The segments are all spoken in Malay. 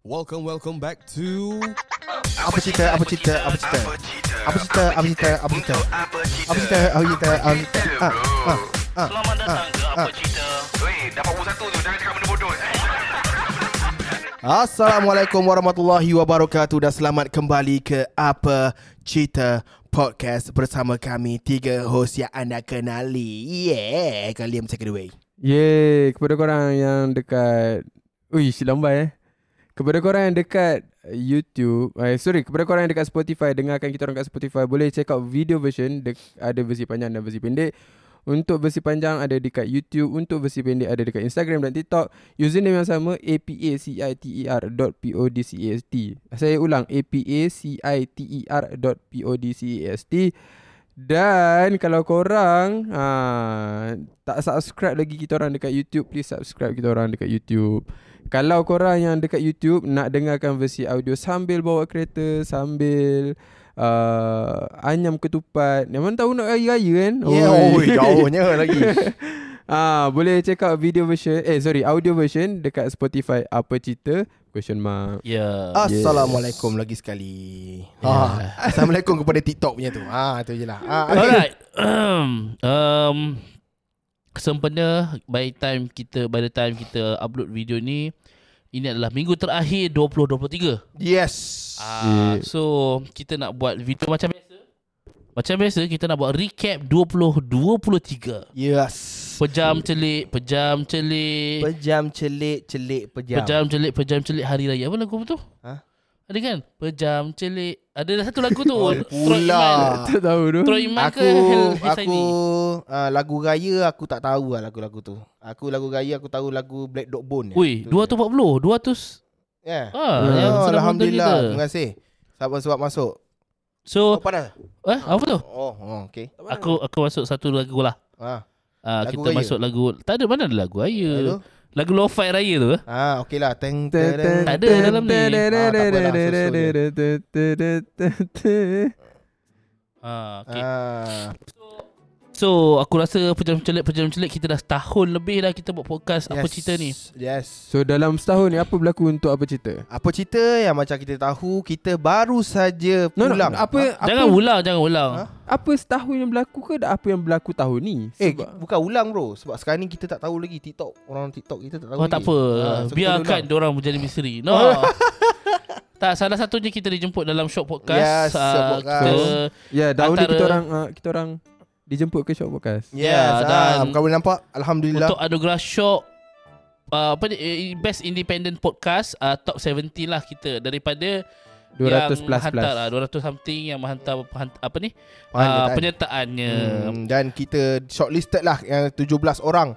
Welcome, welcome back to Apa cerita? Apa cerita? Apa cerita? Apa cerita? Apa cerita? Apa cerita? Apa cerita? Apa cerita? Apa cerita? Ah, ah, ah, Selamat datang ke Apa. Cerita Weh, dapat buku satu tu. Jangan cakap benda bodoh. Assalamualaikum warahmatullahi wabarakatuh dan selamat kembali ke Apa Cerita Podcast bersama kami tiga host yang anda kenali. Yeah, kalian take it away. Yeay, kepada korang yang dekat Ui, lambai eh Kepada korang yang dekat YouTube eh, Sorry, kepada korang yang dekat Spotify Dengarkan kita orang kat Spotify Boleh check out video version Ada versi panjang dan versi pendek. Untuk versi panjang ada dekat YouTube Untuk versi pendek ada dekat Instagram dan TikTok. Username yang sama apaciter dot podcast Saya ulang apaciter dot podcast dan kalau korang ha, tak subscribe lagi kita orang dekat YouTube, please subscribe kita orang dekat YouTube. Kalau korang yang dekat YouTube nak dengarkan versi audio sambil bawa kereta, sambil uh, anyam ketupat. Yang mana tahu nak raya-raya kan? Yeah, oh, jauhnya lagi. Ah, boleh check out video version eh sorry, audio version dekat Spotify apa cerita question mark. Ya Assalamualaikum lagi sekali. Ah, Assalamualaikum kepada TikTok punya tu. Ah, tu je lah. Ah, okay. Alright um, Sempena By time kita By the time kita upload video ni Ini adalah minggu terakhir 2023 Yes. Ah, So Kita nak buat video macam biasa Macam biasa kita nak buat recap 2023 Yes. Pejam celik Pejam celik Pejam celik celik pejam. Pejam celik Pejam celik hari raya Apa lagu tu? Ha? Ada kan? Pejam celik Ada satu lagu tu Oh, pula. Tak tahu tu. Troy Iman Aku ke Hel aku uh, lagu raya aku tak tahu lah lagu-lagu tu. Aku lagu raya aku tahu lagu Black Dog Bone. Ui, 240 200 Ya. Ah, Ya. yang Oh, Alhamdulillah. Terima kasih. Sahabat-sahabat masuk. So, Oh, panas. eh apa tu? Oh, oh okey. Aku aku masuk satu lagu lah. Ah, Ah, Lagu kita raya? masuk lagu Tak ada mana ada lagu raya. Lagu lo-fi raya tu? Ah, okey lah Tak ada dalam ni. ah, Tak apalah Ah, okay. ah. So, aku rasa pejam celik pejam celik kita dah setahun lebih dah kita buat podcast apa yes, cerita ni. Yes. So dalam setahun ni apa berlaku untuk apa cerita? Apa cerita yang macam kita tahu kita baru saja No, no, pulang. apa Jangan apa, ulang, jangan ulang. Ha? apa setahun yang berlaku ke dan apa yang berlaku tahun ni? Eh, Sebab- bukan ulang bro Sebab sekarang ni kita tak tahu lagi TikTok Orang TikTok kita tak tahu Oh, lagi tak apa. So kita Biarkan orang menjadi misteri. No. tak, salah satunya kita dijemput dalam shop podcast. Yes, shop podcast. Kita Ya, ni Antara- kita orang uh, kita orang dijemput ke shop podcast. Yes, Ya, ah, dan- Kau boleh nampak Alhamdulillah Untuk anugerah Shock uh, apa ni eh, best independent podcast uh, top 70 lah kita daripada 200 yang plus menghantar plus. lah 200 something yang menghantar penhant- apa ni uh, Penyertaan. penyertaannya Hmm, dan kita shortlisted lah yang 17 orang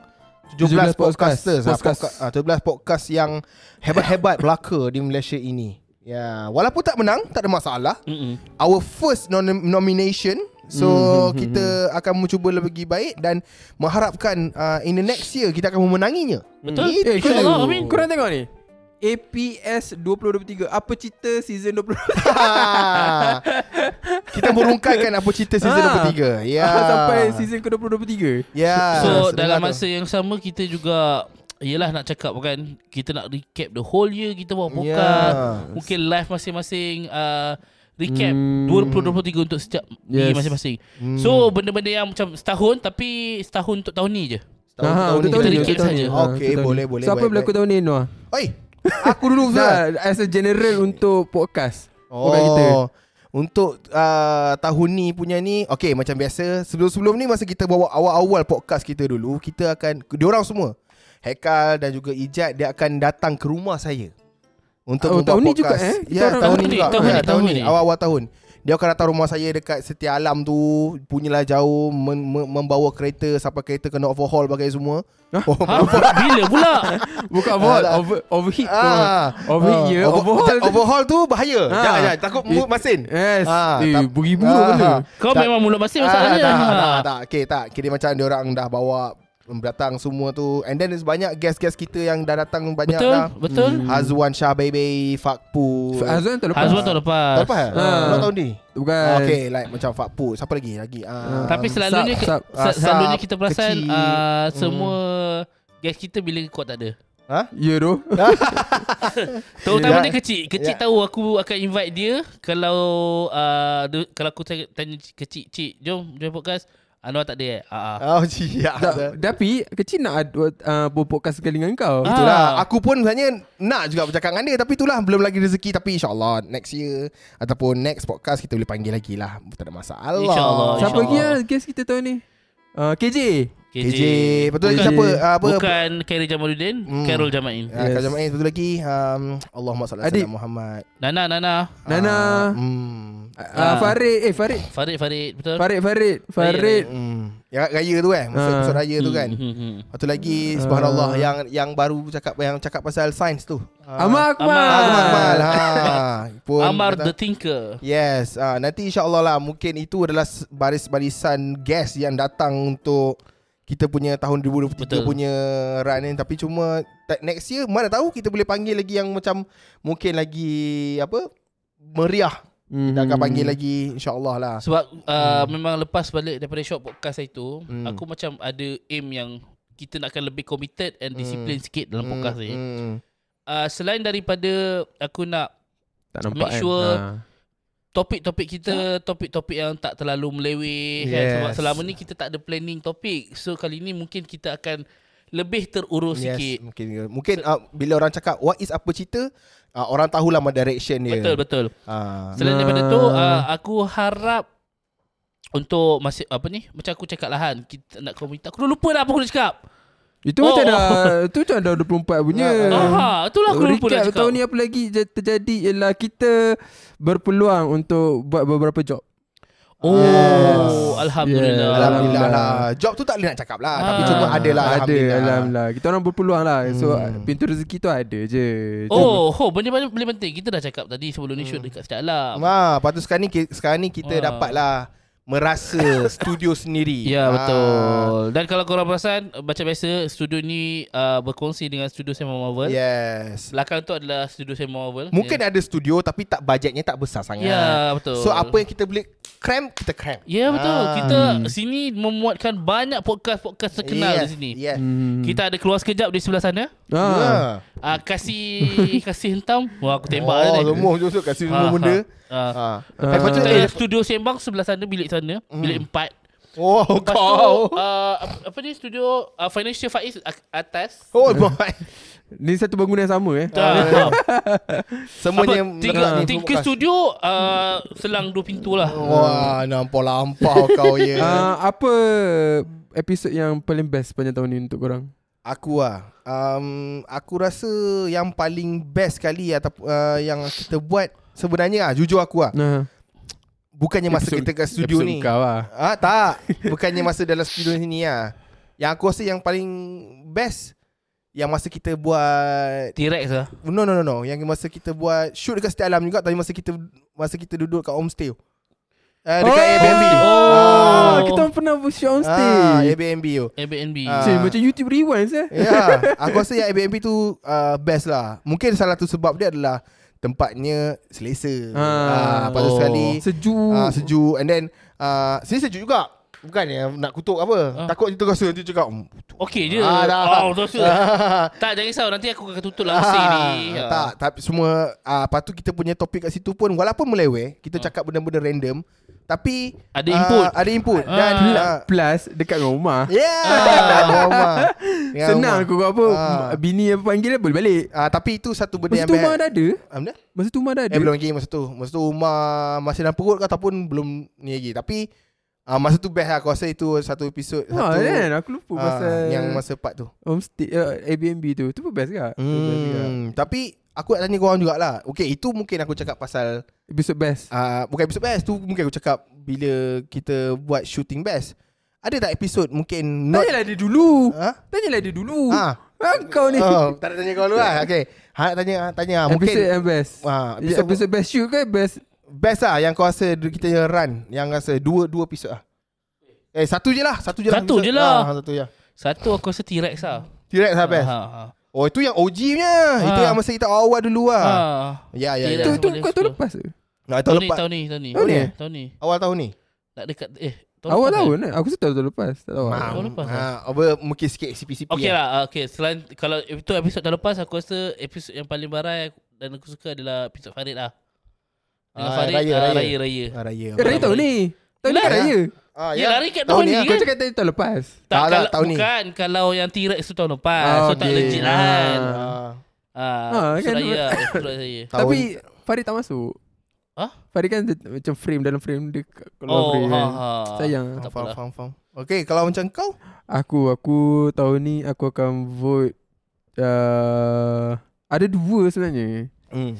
17 17, podcasters podcast. podcast. Ah, 17 podcast yang hebat-hebat belaka di Malaysia ini. Ya, walaupun tak menang, tak ada masalah. Mm-mm. Our first nom- nomination. So Hmm, kita akan mencuba lebih baik dan mengharapkan uh, in the next year kita akan memenanginya. Betul. Itu. Eh, InsyaAllah, korang, amin. korang tengok ni. APS 2023 Apa cerita season 20 kita merungkaikan apa cerita season Ah. 23. Ya. Sampai season ke 2023 Ya. so dalam tu. masa yang sama kita juga Yelah nak cakap kan Kita nak recap the whole year Kita buat podcast Ya. Mungkin live masing-masing uh, Recap Hmm. 2023 untuk setiap yes. Yes. masing-masing Hmm. So benda-benda yang macam setahun Tapi setahun untuk tahun ni je Tahun- Ah, tahun untuk ni tahun kita ni, recap untuk tahun saja. Okey, untuk tahun boleh, boleh, So apa baik, berlaku tahun ni Noah? Oi, aku dulu Zat. Nah, as a general untuk podcast Oh, Bukan kita. Untuk uh, tahun ni punya ni Okay macam biasa Sebelum-sebelum ni Masa kita bawa awal-awal podcast kita dulu Kita akan Diorang semua Hekal dan juga Ijat Dia akan datang ke rumah saya Untuk Oh, tahun ni juga, eh? Kita Ya tahun ni tahun ni, juga tahun Ya, ni, tahun tahun ni. Awal-awal tahun Dia akan datang rumah saya Dekat Setia Alam tu Punyalah jauh men- men- Membawa kereta Sampai kereta kena overhaul Bagai semua Oh, ha? Bila pula Bukan Ah, overhaul tak. over, Overheat Ah, Overheat ah, je over- Overhaul Overhaul tu bahaya Ah. Jangan jangan Takut Eh, masin Yes Ah, Eh tak- beribu tu benda Kau Tak- memang mulut masing Ah, masalahnya tak, Ha. tak, tak. Okay, tak. Kira macam dia orang dah bawa datang semua tu. And then there's banyak guest-guest kita yang dah datang banyak Betul dah. Betul Hmm. Hazwan Shah Baby, Fakpu. Azwan tak lepas Hazwan tahun lepas Tak lepas? Ah. Ah. Dua tahun ni? Bukan Okay, like macam Fakpu. Siapa lagi? Lagi. Ah. Tapi selalunya Sap, sap. se- Selalunya kita perasan kecil. uh, Hmm. Semua Guest kita bila kau tak ada Ha? Ya tu. Terutama Ya. dia kecil. Kecil Ya. tahu aku akan invite dia kalau uh, kalau aku tanya, kecil, "Cik, jom join podcast." Anwar tak ada eh? Ah, ah. Oh Tak, tapi kecil nak uh, podcast sekali dengan kau. Ah. Itulah Aku pun sebenarnya Nak juga bercakap dengan dia Tapi itulah Belum lagi rezeki Tapi insyaAllah Next year Ataupun next podcast Kita boleh panggil lagi lah Tak ada masalah InsyaAllah, Siapa lagi InsyaAllah. lah guest kita tahun ni? Uh, KJ. KJ Betul lagi KJ. siapa Ah, apa Bukan Khairi Jamaluddin, Hmm. Carol Jamain. Ah, Yes. Jamain betul lagi um, Allahumma salli Adik. ala Muhammad Nana, Nana. Nana. Ah, hmm. Uh, Ah. Farid. Eh Farid. Farid, Farid, betul? Farid, Farid. Farid. Hmm. Ya, raya tu kan Masa episod raya tu kan Hmm, hmm, hmm. Lagi Subhanallah Ah. Yang yang baru cakap Yang cakap pasal sains tu. Amar Akmal. Amar. Ah, Akmal ha. Pun Amar kata- the Thinker. Yes, uh, nanti insyaAllah lah mungkin itu adalah baris-barisan guest yang datang untuk kita punya tahun 2023 Betul. punya run ni tapi cuma next year mana tahu kita boleh panggil lagi yang macam mungkin lagi apa meriah. Hmm. Kita akan panggil lagi insyaAllah lah. Sebab uh, memang lepas balik daripada short podcast itu, Hmm. aku macam ada aim yang kita nakkan lebih committed and disiplin sikit dalam podcast ni. Hmm. Uh, selain daripada aku nak Tak nampak Make kan? sure Ah. Topik-topik kita topik-topik yang tak terlalu meleweh kan Yes. sebab selama ni kita tak ada planning topik. So kali ni mungkin kita akan lebih terurus Yes, sikit. mungkin mungkin uh, bila orang cakap what is apa cerita uh, orang tahulah mana direction dia. Betul betul. Ah. Selain daripada Nah. tu uh, aku harap untuk masih apa ni macam aku cakap lah kan kita nak komunitas aku dah lupa dah apa aku nak cakap. Itu Oh. macam dah Itu macam dah 24 punya Ah. Aha, itulah aku lupa nak Recap tahun ni apa lagi terjadi Ialah kita Berpeluang untuk Buat beberapa job Oh, Yes. alhamdulillah. Yeah. Alhamdulillah lah. Alhamdulillah. Job tu tak boleh nak cakap lah. Tapi Ah. cuma ada lah. Ada Alhamdulillah. Alhamdulillah Kita orang berpeluang lah So Hmm. pintu rezeki tu ada je Oh, oh benda paling penting kita dah cakap tadi sebelum ni shoot dekat. Ma, lepas tu sekarang ni sekarang ni kita Ah. dapatlah merasa studio sendiri. Ya Ah. betul. Dan kalau korang perasan macam biasa studio ni uh, berkongsi dengan studio Sema Marvel. Yes. Belakang tu adalah studio Sema Marvel. Mungkin ya. ada studio tapi tak bajetnya tak besar sangat. Ya betul. So apa yang kita boleh cram kita cram. Ya betul. Ah. Kita sini memuatkan banyak podcast-podcast terkenal yes. di sini. Yes. hmm. Kita ada keluar sekejap di sebelah sana. ah. Ya. Uh, kasih kasih hentam. Wah aku tembak oh, dia ni. semua kasih semua Ah, benda. ah. Ah. Ha. Ah. Lepas tu Kita eh, ada studio sembang sebelah sana bilik sana, bilik empat. oh Lepas tu kau. uh, apa ni studio uh, Financial Faiz atas. Oh my. Ni satu bangunan yang sama eh Ah, Semuanya apa, tiga, ni tiga studio uh, selang dua pintu lah. Wah, nampak lampau kau ya. Ah, Apa Episod yang paling best Sepanjang tahun ni untuk korang Aku lah um, Aku rasa Yang paling best sekali atau uh, Yang kita buat Sebenarnya lah Jujur aku lah Nah, Bukannya masa Episod- kita kat studio ni. kau lah. Ah, Tak. Bukannya masa dalam studio sini lah. Yang aku rasa yang paling Best Yang masa kita buat T-Rex lah. No no no no. Yang masa kita buat Shoot dekat Setiap Alam juga Tapi masa kita Masa kita duduk kat homestay uh, Dekat Airbnb. Oh. Ah, Kita pernah buat show on Ah, Airbnb tu. Airbnb. Ah. Cik, Macam YouTube Rewind eh? Ya, aku rasa yang Airbnb tu uh, best lah. Mungkin salah satu sebab dia adalah tempatnya selesa. Ah. Ah, lepas tu Oh. sekali Sejuk ah, sejuk and then uh, sini sejuk juga. Bukan yang nak kutuk apa. Ah. Takut kita rasa nanti cakap. "Hmm, Okey je. Ah, dah. Oh, terus tu. tak, jangan risau. Nanti aku akan tutup langsung ni. Ah, tak, tapi semua uh, lepas tu kita punya topik kat situ pun walaupun meleweh, kita cakap benda-benda random tapi Ada ah, input. ada input Ah. dan ah, Plus Dekat rumah yeah, Ah. rumah. Dengan Senang rumah. aku kau apa Ah. Bini apa panggil Boleh balik Ah, tapi itu satu benda Masa yang tu. Umar dah ada Ah, benda? Masa tu Umar dah ada Eh belum lagi masa tu Masa tu Umar Masih dalam perut ke Ataupun belum ni lagi Tapi uh, Masa tu best lah Aku rasa itu satu episod Wah satu, kan? Aku lupa ah, pasal Yang masa part tu. Homestay uh, Airbnb tu. Tu pun best ke hmm, Tapi Aku nak tanya korang jugalah. Okay itu mungkin aku cakap pasal Episode best? Uh, Bukan episod best Tu mungkin aku cakap Bila kita buat shooting best. Ada tak episod Mungkin not Tanyalah dia dulu. Ha? Tanyalah dia dulu. Ha? ha? Kau ni. Oh, tak nak tanya kau dulu lah. Okay ha, nak Tanya tanya Mungkin Episode best. Ah, Ya, episod, Episode best shoot ke? Best Best lah Yang kau rasa Kita run Yang rasa Dua dua episod lah Eh satu je lah Satu je lah Satu je lah. ah, Satu je Satu aku rasa T-Rex lah. T-Rex lah best Ha, ha. Oh itu yang OG punya Itu Ah. yang masa kita awal dulu lah Ha. Ya ya ya Tu tu boleh kau tahun suka. lepas Nah, Tahun tahun ni, lepas tahun ni, tahun ni. Tahun ni? Tahun ni. Awal tahun ni Nak dekat eh Awal lepas, tahun eh? Aku rasa tahun lepas Tak tahu Faham. Tahun lepas, ha, apa mungkin sikit CP-CP Okay lah. lah uh, Okay selain Kalau itu episod tahun lepas Aku rasa episod yang paling barai Dan aku suka adalah Episod Farid lah Dengan Ah, Farid raya, ah, raya. Raya Raya Ah, raya. Eh raya tahun ni Tahun ni kan raya Ah, Ya lari kat Tahun tahun ni ni lah. Kau kan cakap tadi tahun lepas Tak, Tak lah, kalau, tahun ni. bukan Kalau yang T-Rex tu tahun lepas Ah, So tak okay. legit lah kan Ah, Ah, Ah, kan? raya Episod raya tahun Tapi Farid tak masuk Hah? Farid kan macam frame dalam frame dia keluar Oh frame ha, kan. ha. Sayang Tak faham, faham, faham. Okay, kalau macam kau Aku Aku tahun ni Aku akan vote uh, Ada dua sebenarnya hmm.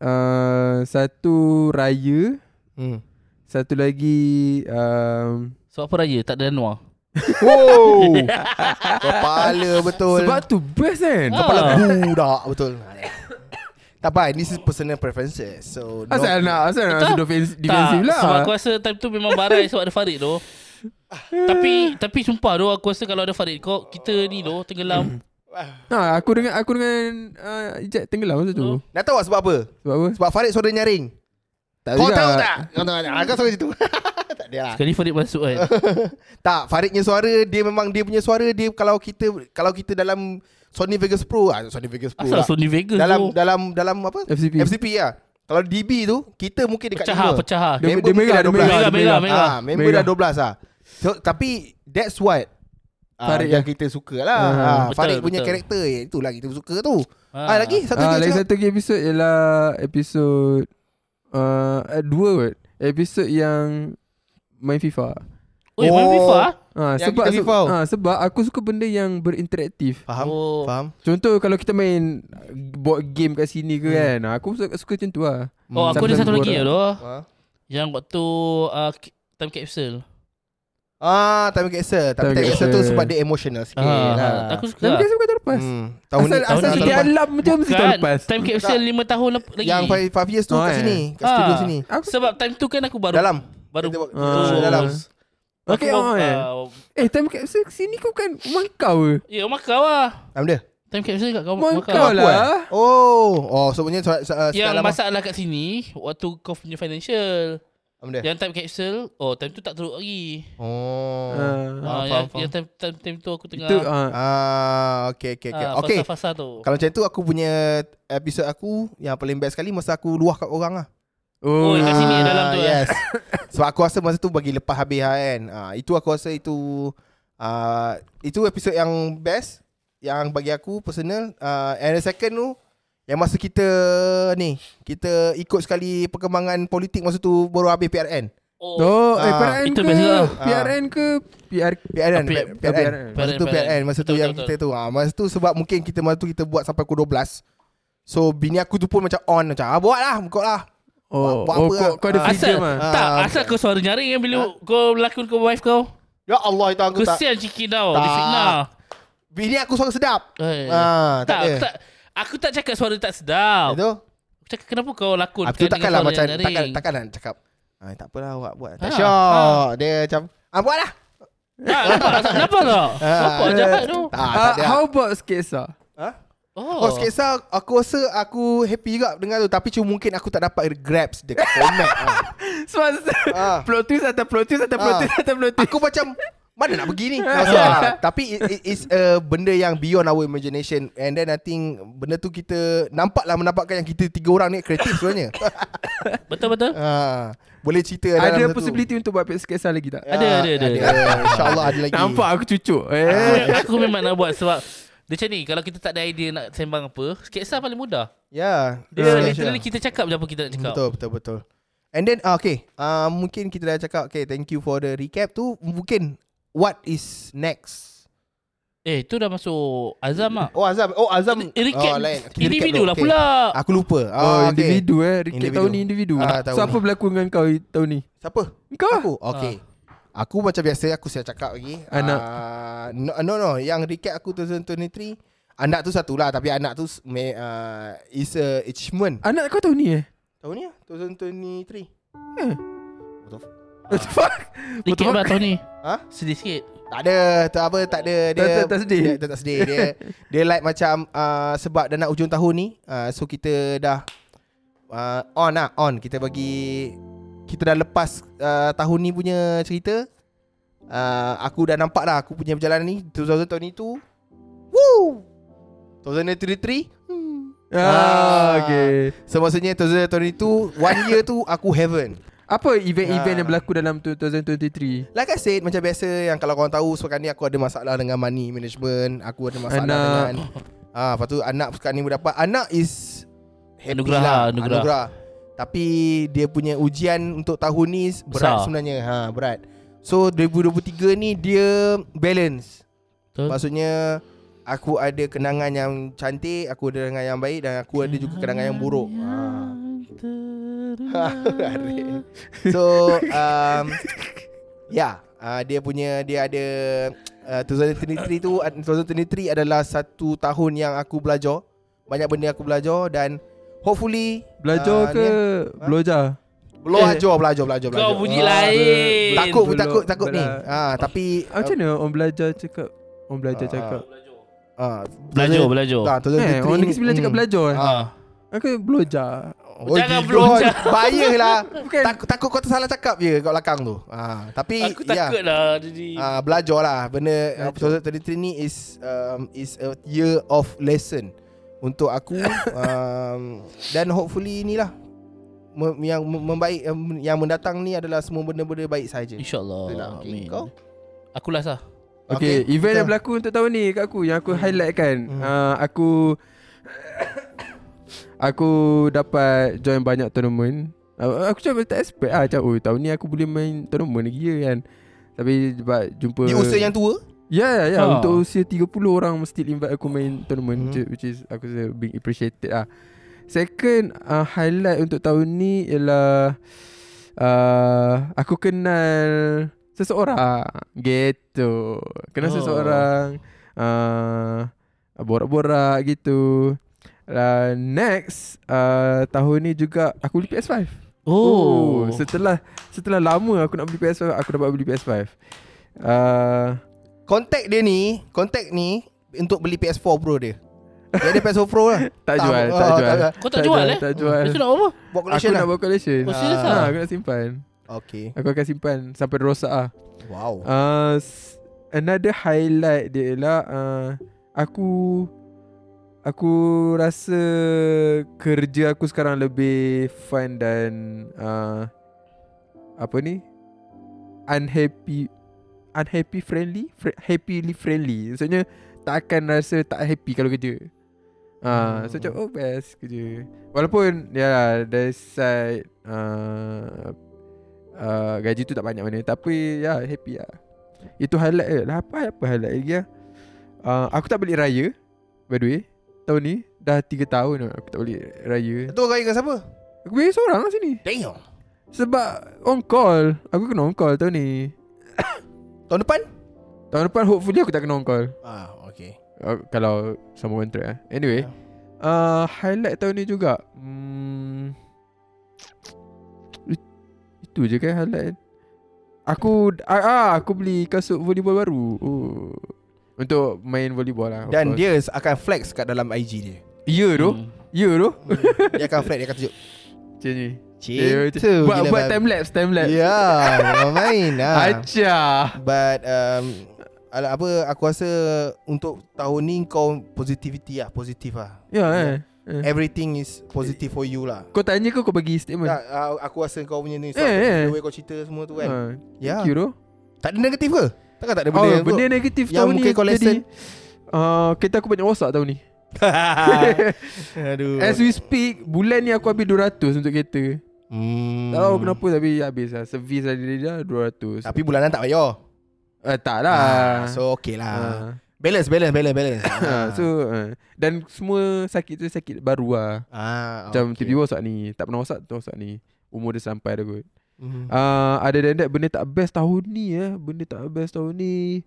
Uh, Satu Raya Hmm. Satu lagi um, Sebab apa raya Tak ada Anwar Wow Kepala betul Sebab tu best kan Ah. Kepala budak betul Tak apa This is personal preferences So no, Asal nak Asal nak Tak. rasa defens- defensif tak, lah Sebab aku rasa time tu memang barai sebab ada Farid tu. tapi tapi sumpah tu aku rasa kalau ada Farid kau kita ni tu tenggelam. ha, Aku dengan Aku dengan uh, Ijat tenggelam masa tu Oh. Nak tahu tak sebab apa Sebab apa Sebab Farid suara nyaring Tak Kau juga. tahu tak Kau tahu tak Kau suara situ Tak ada lah Sekali Farid masuk kan. Tak Faridnya suara Dia memang dia punya suara Dia kalau kita Kalau kita dalam Sony Vegas Pro ah, Sony Vegas Pro Asal lah. Sony Vegas dalam tu. dalam dalam apa FCP FCP lah Kalau DB tu Kita mungkin dekat Pecah lima. ha, pecah ha. Dia- Member dia mungkin merah, dah dia 12 merah, Mega, dia mega, merah. mega. Ah, member Mega. dah 12 lah. So, tapi that's what uh, Farid yang lah. kita suka lah. Ah, Ah, betul, Farid punya betul. karakter eh, itulah kita suka tu. Ha. Ah, lagi satu Ah, lagi. satu lagi episod ialah episod uh, eh, dua kot. Episod yang main FIFA. Main Oh. FIFA. ah? Ah, Yang sebab kita FIFA. ah, sebab aku suka benda yang berinteraktif. Faham? Oh. Faham? Contoh kalau kita main board game kat sini ke Hmm. kan. ah, Aku suka, suka macam tu lah. Oh, aku ada satu lagi ya tu. Ha? Yang waktu uh, time capsule. Ah, time capsule. Tapi Time time capsule tu capsule. sebab dia emotional sikit. Ah, lah. aku suka. Tapi lah. kan suka tahun lepas. Hmm. Tahun asal ni asal tahun di lepas. alam macam mesti tahun lepas. time capsule 5 tahun lep- lagi. yang 5 years tu Oh, kat eh. sini, kat Ah. studio sini. Aku Sebab time tu kan aku baru Dalam. baru Kita Ah, kita dalam. Okay, Aku, oh, eh. uh, Eh time capsule sini kau kan rumah kau ke? Ya, rumah kau lah. Time dia. Time capsule kat kau Rumah kau lah. Oh, oh sebenarnya so, so, uh, Yang sekarang masalah kat sini waktu kau punya financial. Dia. Yang time capsule, oh time tu tak teruk lagi. Oh. Ah, faham, yang, faham. yang time, time, time tu aku tengah Itu ah, Ah, okay, okay, okay. ah, okay. fasa-fasa tu. Kalau macam tu aku punya episod aku yang paling best sekali masa aku luah kat orang lah. Oh, kat sini Ah, dalam tu lah. Yes. Sebab aku rasa masa tu bagi lepas habis lah kan. Ah, itu aku rasa itu ah, itu episod yang best yang bagi aku personal. Ah, and the second tu yang masa kita ni kita ikut sekali perkembangan politik masa tu baru habis PRN. Oh, Oh, eh, Ah, PRN itu ke? best juga. PRN ke? PR PRN, Ah, PRN. PRN. Masa tu PRN. PRN, masa tu Betul, yang betul, kita tu. Ah, masa tu sebab mungkin kita masa tu kita buat sampai pukul 12. So bini aku tu pun macam on macam ah buat lah, kau lah. Oh, Buat oh apa kau, lah? kau ada Ah. freedom asal ah. Ah, tak okay. asal kau suara nyaring kan bila kau berlakon ke wife kau. Ya Allah itu aku tak. Kesian cikin tau, fitnah. Bini aku suara sedap. Eh, Ah, tak, tak, tak aku tak cakap suara tak sedap. Itu. Aku cakap kenapa kau lakon Aku takkan lah macam takkan takkan nak cakap. Ah, tak apalah awak buat. Tak Ah, syok. Dia macam ah buat lah. Ah, nampak nampak tak? Ah. Nampak jahat tu. Tak, Ah, tak how about sketsa? Oh, Oh, sketsa aku rasa aku happy juga dengan tu tapi cuma mungkin aku tak dapat grabs dekat format. ah. Sebab Ah. plot twist atau plot twist atau plot Ah. twist atau plot twist. Aku macam mana nak pergi ni? Maksudnya, Tapi it, it, it's a benda yang beyond our imagination. And then I think Benda tu kita Nampaklah menampakkan yang kita tiga orang ni kreatif sebenarnya. Betul betul. ha, Boleh cerita dalam Ada satu- possibility untuk buat sketsa lagi tak? Ada, ada, ada. InsyaAllah ada lagi. Nampak aku cucuk. Aku, Eh. aku memang nak buat sebab dia macam ni Kalau kita tak ada idea nak sembang apa Sketsa paling mudah. Ya. Dia yeah, literally kita cakap je apa kita nak cakap. Betul betul betul. And then ah, okay. Uh, Mungkin kita dah cakap Okay thank you for the recap tu. Mungkin What is next Eh tu dah masuk Azam lah Oh Azam Oh Azam Eh, recap oh, lain. Kita recap Individu dulu. lah Okay. pula Aku lupa Oh, Ah, okay. individu eh. Recap Individu. tahun ni individu. Ah, tahun so, apa ni. berlaku dengan kau tahun ni? Siapa? Kau? Aku Okay Aku macam biasa Aku siap cakap lagi Anak. uh, no, no no Yang recap aku 2023 Anak tu satu lah Tapi anak tu me, uh, Is a achievement Anak kau tahun ni eh? Tahun ni lah 2023 Eh. What the What the fuck? Dikit Betul. lah tahun ni Ha? Sedih sikit Tak ada Tak apa Tak ada Dia Tak- tak- tak sedih? Dia, dia tak sedih Dia Dia like macam uh, Sebab dah nak ujung tahun ni uh, So kita dah uh, On lah On Kita bagi Kita dah lepas uh, Tahun ni punya cerita uh, Aku dah nampak dah Aku punya perjalanan ni 2022 Woo 2023 hmm. Ah. Ah, okay. So maksudnya 2022 One year tu Aku heaven Apa event-event Ah. yang berlaku dalam tu 2023? Like I said Macam biasa Yang kalau korang tahu Sekarang ni aku ada masalah Dengan money management Aku ada masalah Anak. dengan ah, Lepas tu anak sekarang ni mendapat Anak is Happy Anugerah, lah anugerah. anugerah Tapi Dia punya ujian Untuk tahun ni Berat Besar. sebenarnya ha, Berat So 2023 ni Dia balance Betul. Maksudnya Aku ada kenangan yang cantik Aku ada kenangan yang baik Dan aku ada juga kenangan yang buruk ha. So um, Ya yeah, uh, Dia punya Dia ada uh, 2023 tu uh, 2023 adalah Satu tahun yang aku belajar Banyak benda aku belajar Dan Hopefully Belajar ah, ke ni- belajar? Belajar Belajar Belajar Kau belajar bunyi Ah, lain. Takut Belum takut takut ni bela- ah, Tapi Ah, Macam mana orang belajar cakap Orang belajar Ah, cakap uh, Belajar, belajar. ah, 2023 Eh, orang ni- Negeri Sembilan cakap hmm. belajar eh? Ah. Aku belajar Oh, Jangan gila. belajar. Bahaya lah Takut, takut kau tersalah cakap je kat belakang tu ah, Tapi Aku ya. takut lah jadi. Ah, belajar lah benda episode 33 ni is um, is a year of lesson untuk aku um, dan hopefully inilah yang mem- membaik yang, yang mendatang ni adalah semua benda-benda baik saja. InsyaAllah. Okay, Amin. kau? Aku lah. Okay, okay event yang betul. berlaku untuk tahun ni kat aku Yang aku highlight kan Hmm. uh, Aku Aku dapat join banyak tournament uh, Aku macam tak expect lah Macam oh tahun ni aku boleh main tournament lagi ya kan Tapi sebab jumpa Di usia yang tua? Ya ya ya Ha. Untuk usia 30 orang Mesti invite aku main tournament Hmm. Which is Aku rasa being appreciated lah Second uh, Highlight untuk tahun ni Ialah uh, Aku kenal Seseorang Gitu Kenal oh. seseorang uh, Borak-borak gitu uh, Next uh, Tahun ni juga Aku beli PS5 Oh. Setelah Setelah lama aku nak beli PS5 Aku dapat beli PS5 uh, Kontak dia ni, kontak ni untuk beli PS4 Pro dia. Dia ada PS4 Pro lah. Tak Tak, jual oh, Tak tak jual jual. Kau tak jual, eh? Tak jual Itu nak apa? Buat Aku collection nak lah. buat collection Oh, ha, ah? Aku nak simpan Okay. Aku akan simpan Sampai rosak lah Wow. uh, s- Another highlight dia ialah uh, Aku Aku rasa Kerja aku sekarang lebih Fun dan uh, Apa ni Unhappy Unhappy friendly Fr- Happily friendly Maksudnya Tak akan rasa tak happy kalau kerja Ah, so Hmm. macam oh best kerja. Walaupun ya lah, dari side uh, uh, gaji tu tak banyak mana tapi ya happy lah. Itu highlight. Lah apa apa highlight lagi. Uh, aku tak balik raya by the way. Tahun ni dah 3 tahun dah aku tak balik raya. Tu kau dengan siapa? Aku balik seorang lah sini. Damn. Sebab on call. Aku kena on call tahun ni. Tahun depan? Tahun depan hopefully aku tak kena on call. Ah, okay. Uh, kalau sama kontrak lah. Anyway, Ya. uh, highlight tahun ni juga. Hmm, it- itu je kan highlight. Aku ah, ah aku beli kasut volleyball baru. Oh. Untuk main volleyball lah. Dan dia akan flex kat dalam IG dia. Ya tu. Hmm. Ya tu. dia akan flex, dia akan tunjuk. Macam ni. Cinta buat gila buat babi. time lapse, time lapse. Ya, memang main lah. Acha. But um, ala- apa aku rasa untuk tahun ni kau positivity lah, positif lah. Ya eh. Eh. Everything is positive for you lah. Kau tanya ke kau bagi statement? Tak, uh, aku rasa kau punya ni Eh, eh. the way kau cerita semua tu kan. Ha, Ya. Thank you tu. Tak ada negatif ke? Takkan tak ada Oh, benda benda negatif Yang tahun ni mungkin kau lesson? uh, Kereta aku banyak rosak tahun ni Aduh. As we speak Bulan ni aku habis 200 untuk kereta hmm. Tak tahu kenapa tapi habis lah Servis lah dia dah 200 Tapi bulanan tak payah. uh, Tak lah Ah, so okay lah. Ah. Balance, balance, balance, balance. Ah, So uh, Dan semua sakit tu sakit baru lah ah, Macam okay. tiba-tiba rosak ni Tak pernah rosak tu rosak ni Umur dia sampai dah kot Mhm. uh, Ada dan that benda tak best tahun ni eh Benda tak best tahun ni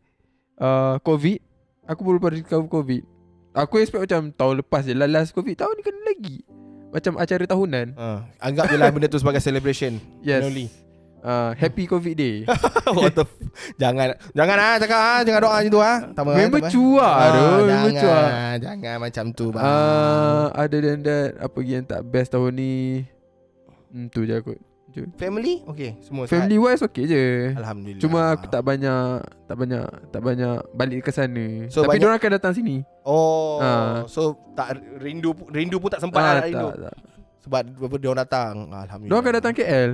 uh, Covid Aku baru pada discover Covid Aku expect macam tahun lepas je lah Last Covid Tahun ni kena lagi Macam acara tahunan Ah, anggap je lah benda tu sebagai celebration. Yes Only. uh, Happy Covid Day What the f- Jangan Jangan ah cakap ah jangan doa macam tu ah. Tak apa. Member Ah, tu Member cuak Jangan Jangan macam tu bang. uh, Other than that Apa lagi yang tak best tahun ni hmm, Tu je kot je. Family Okay Semua Family wise okay je. Alhamdulillah Cuma aku tak banyak tak banyak tak banyak balik ke sana. So, Tapi banyak- banyak... akan datang sini. Oh Ah. So tak rindu Rindu pun tak sempat lah nak rindu tak, tak. Sebab apa dia orang datang Alhamdulillah Diorang akan datang KL.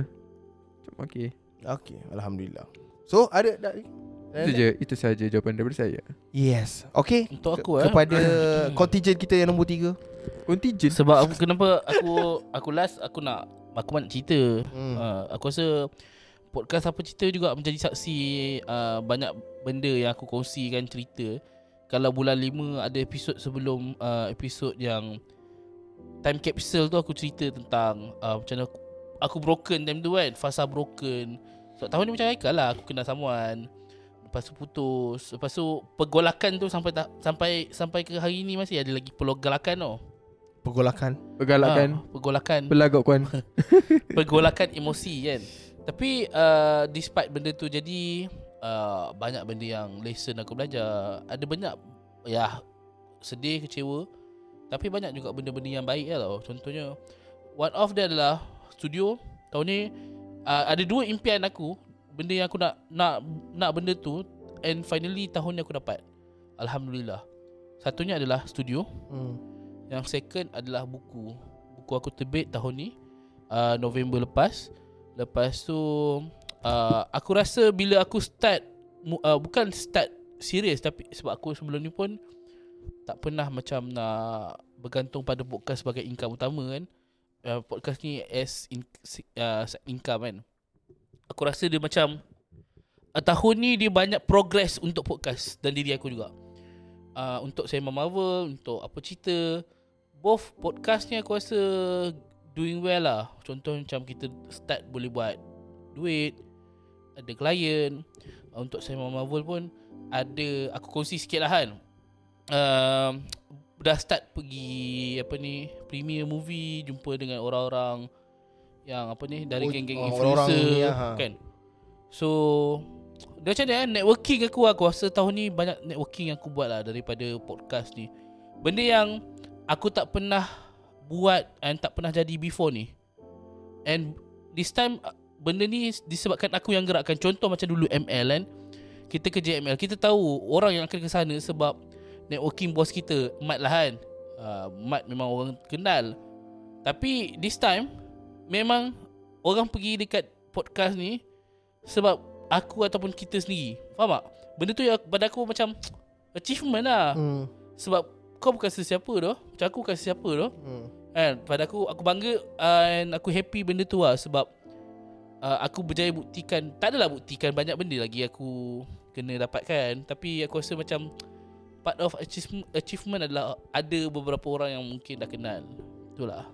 Cuma okay. Okay Alhamdulillah So ada dah, Itu je, itu saja jawapan daripada saya. Yes Okay Untuk aku Ke- eh Kepada Contingent kita yang nombor 3 Contingent. Sebab aku, kenapa aku aku last aku nak aku banyak cerita. Hmm. Uh, aku rasa podcast apa cerita juga menjadi saksi uh, banyak benda yang aku kongsikan cerita. Kalau bulan 5 ada episod sebelum uh, episod yang time capsule tu aku cerita tentang uh, macam mana aku, aku broken time tu kan, fasa broken. So tahun ni macam Haikal lah aku kenal someone. Lepas tu putus Lepas tu Pergolakan tu sampai tak, sampai sampai ke hari ni Masih ada lagi pergolakan tau Pergolakan Pergalakan. Ah, Pergolakan Pelagak kuan. pergolakan emosi kan. Tapi uh, despite benda tu jadi uh, banyak benda yang lesson aku belajar. Ada banyak ya sedih, kecewa. Tapi banyak juga benda-benda yang baik lah tau. Contohnya one of them adalah studio tahun ni uh, ada dua impian aku benda yang aku nak nak nak benda tu and finally tahun ni aku dapat. Alhamdulillah. Satunya adalah studio. hmm. Yang second adalah buku. Buku aku terbit tahun ni uh, November lepas. Lepas tu uh, aku rasa bila aku start uh, bukan start serius tapi sebab aku sebelum ni pun tak pernah macam nak bergantung pada podcast sebagai income utama kan. Uh, podcast ni as in, uh, income kan. Aku rasa dia macam uh, tahun ni dia banyak progress untuk podcast dan diri aku juga. Uh, untuk Sema Marvel, untuk apa cerita, both podcast ni aku rasa doing well lah. Contoh macam kita start boleh buat duit, ada klien. Uh, untuk Sema Marvel pun ada aku kongsi sikit lah kan. Uh, dah start pergi apa ni premier movie jumpa dengan orang-orang yang apa ni dari Oh, geng-geng influencer ni, ha. kan. So dia macam ni kan networking aku aku rasa tahun ni banyak networking yang aku buat lah daripada podcast ni. Benda yang aku tak pernah buat and tak pernah jadi before ni. And this time uh, benda ni disebabkan aku yang gerakkan. Contoh macam dulu ML kan. Kita kerja ML, kita tahu orang yang akan ke sana sebab networking bos kita, Mat lah kan. Uh, Mat memang orang kenal. Tapi this time memang orang pergi dekat podcast ni sebab aku ataupun kita sendiri. Faham tak? Benda tu yang pada aku macam achievement lah. Hmm. Sebab kau bukan sesiapa dah. Macam aku bukan sesiapa dah. Hmm. Kan? Pada aku aku bangga uh, and aku happy benda tu lah sebab uh, aku berjaya buktikan tak adalah buktikan banyak benda lagi aku kena dapatkan tapi aku rasa macam part of achievement, achievement adalah ada beberapa orang yang mungkin dah kenal. Itulah.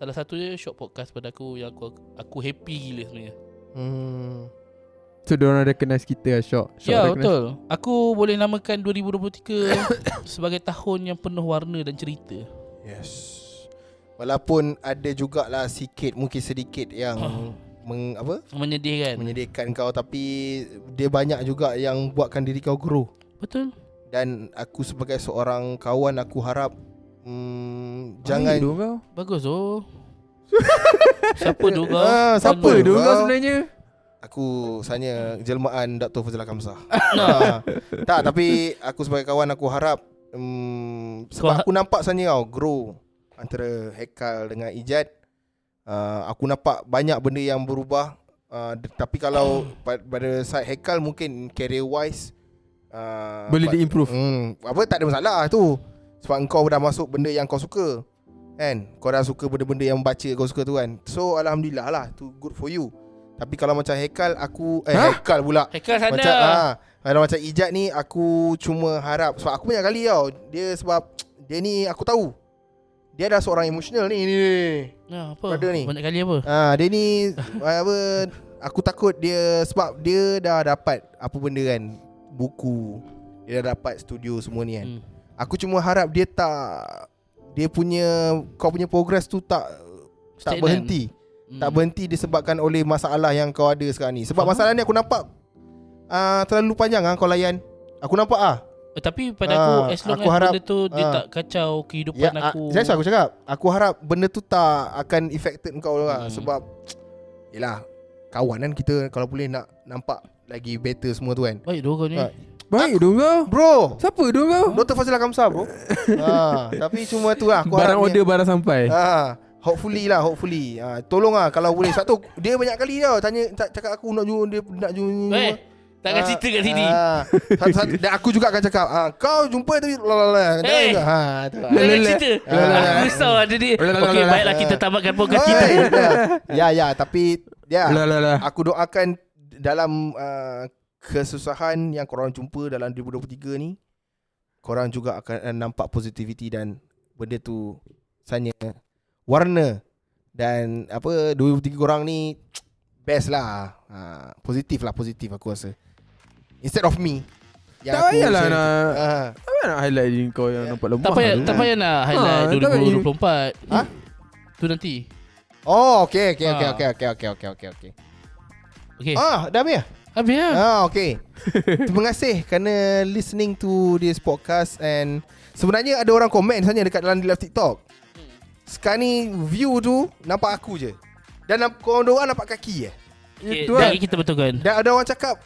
Salah satunya short podcast pada aku yang aku aku happy gila sebenarnya. Hmm. So diorang recognize kita lah Syok Syok Ya recognize- betul. Aku boleh namakan 2023 Sebagai tahun yang penuh warna dan cerita. Yes. Walaupun ada jugalah sikit mungkin sedikit yang meng, apa? Menyedihkan. Menyedihkan kau tapi dia banyak juga yang buatkan diri kau grow. Betul. Dan aku sebagai seorang kawan aku harap hmm, Baik jangan kau. Bagus oh. Siapa tu kau? Ah, siapa Apa tu kau sebenarnya Aku sebenarnya jelmaan Dr. Fazila Kamsah. Ah, tak tapi aku sebagai kawan aku harap um, sebab Kau- aku nampak sebenarnya kau grow antara Hekal dengan Ijat. Uh, aku nampak banyak benda yang berubah uh, tapi kalau pa- pada side Hekal mungkin career wise uh, Boleh apa- di-improve Hmm, apa tak ada masalah tu. Sebab kau dah masuk benda yang kau suka. Kan? Kau dah suka benda-benda yang baca kau suka tu kan. So alhamdulillah lah tu good for you. Tapi kalau macam Hekal aku eh Hah? Hekal pula. Haikal sana Macam ah, kalau macam Ijat ni aku cuma harap sebab aku banyak kali tau dia sebab dia ni aku tahu. Dia dah seorang emosional ni ni. nah, apa? Brother ni. Banyak kali apa? Ah dia ni apa aku takut dia sebab dia dah dapat apa benda kan buku. Dia dah dapat studio semua ni kan. Hmm. Aku cuma harap dia tak dia punya kau punya progress tu tak tak berhenti. Hmm. Tak berhenti disebabkan oleh masalah yang kau ada sekarang ni. Sebab Faham. masalah ni aku nampak uh, terlalu panjang ah kau layan. Aku nampak ah. Eh, tapi pada Ah, aku as long aku as harap- benda tu dia ah. tak kacau kehidupan Ya, aku. aku. Saya aku cakap, aku harap benda tu tak akan affected kau lah Hmm. sebab Yelah Kawan kan kita Kalau boleh nak Nampak lagi better semua tu kan Baik dua kau ni. Ah. Baik dong kau. Bro Siapa dong kau? Dr. Fazila Kamsa bro ha, Tapi cuma tu lah aku Barang order barang sampai. ha, Hopefully lah Hopefully ha, Tolong lah Kalau boleh Sebab tu Dia banyak kali tau Tanya tak- cakap aku nak jual Dia nak jual ni Eh, takkan Ah, cerita kat sini. ah. Satu- satu- Dan aku juga akan cakap ah, Kau jumpa tapi Lalala Eh. ha, tu lah. Takkan Lele. cerita. Lele. Aku risau ada dia. Okey, baiklah kita tamatkan podcast kita. Oi, dah. Ya ya Tapi Ya. Aku doakan Dalam uh, Kesusahan Yang korang jumpa Dalam 2023 ni Korang juga akan uh, Nampak positivity Dan Benda tu Sanya Warna Dan Apa 2023 korang ni Best lah uh, Positif lah Positif aku rasa Instead of me yang Tak aku payahlah share- nak- Ah. Tak payah nak highlight diri kau yang nampak lemah. Tak payah tak payah nak highlight Ha, tak payah. 2024. Ha? Tu nanti. Oh okay okay okay Ah. okay okay okay okay okay okay. Okey. Ah dah habis ah? Habis lah. Ah okay. Terima kasih kerana listening to this podcast and sebenarnya ada orang komen sebenarnya dekat dalam live TikTok. Sekarang ni view tu nampak aku je. Dan namp- korang dua orang nampak kaki eh. Okay, Itu lah. lagi kita betulkan. Dan ada orang cakap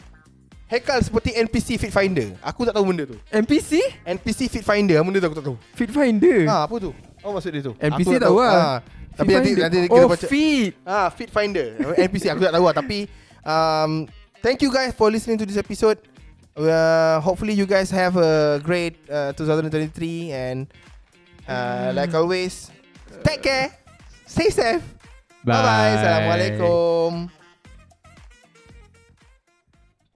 Haikal seperti NPC Fit Finder. Aku tak tahu benda tu. NPC? NPC Fit Finder benda tu aku tak tahu. Fit Finder. Ha apa tu? Apa maksud dia tu? NPC Aku tahu lah. Ah, tapi nanti Finder. nanti kita Oh, baca. fit. Ah, Fit Finder. NPC aku tak tahu lah tapi um, thank you guys for listening to this episode. Uh, hopefully you guys have a great uh, 2023 and uh, like always take care. Stay safe. Bye bye. Assalamualaikum.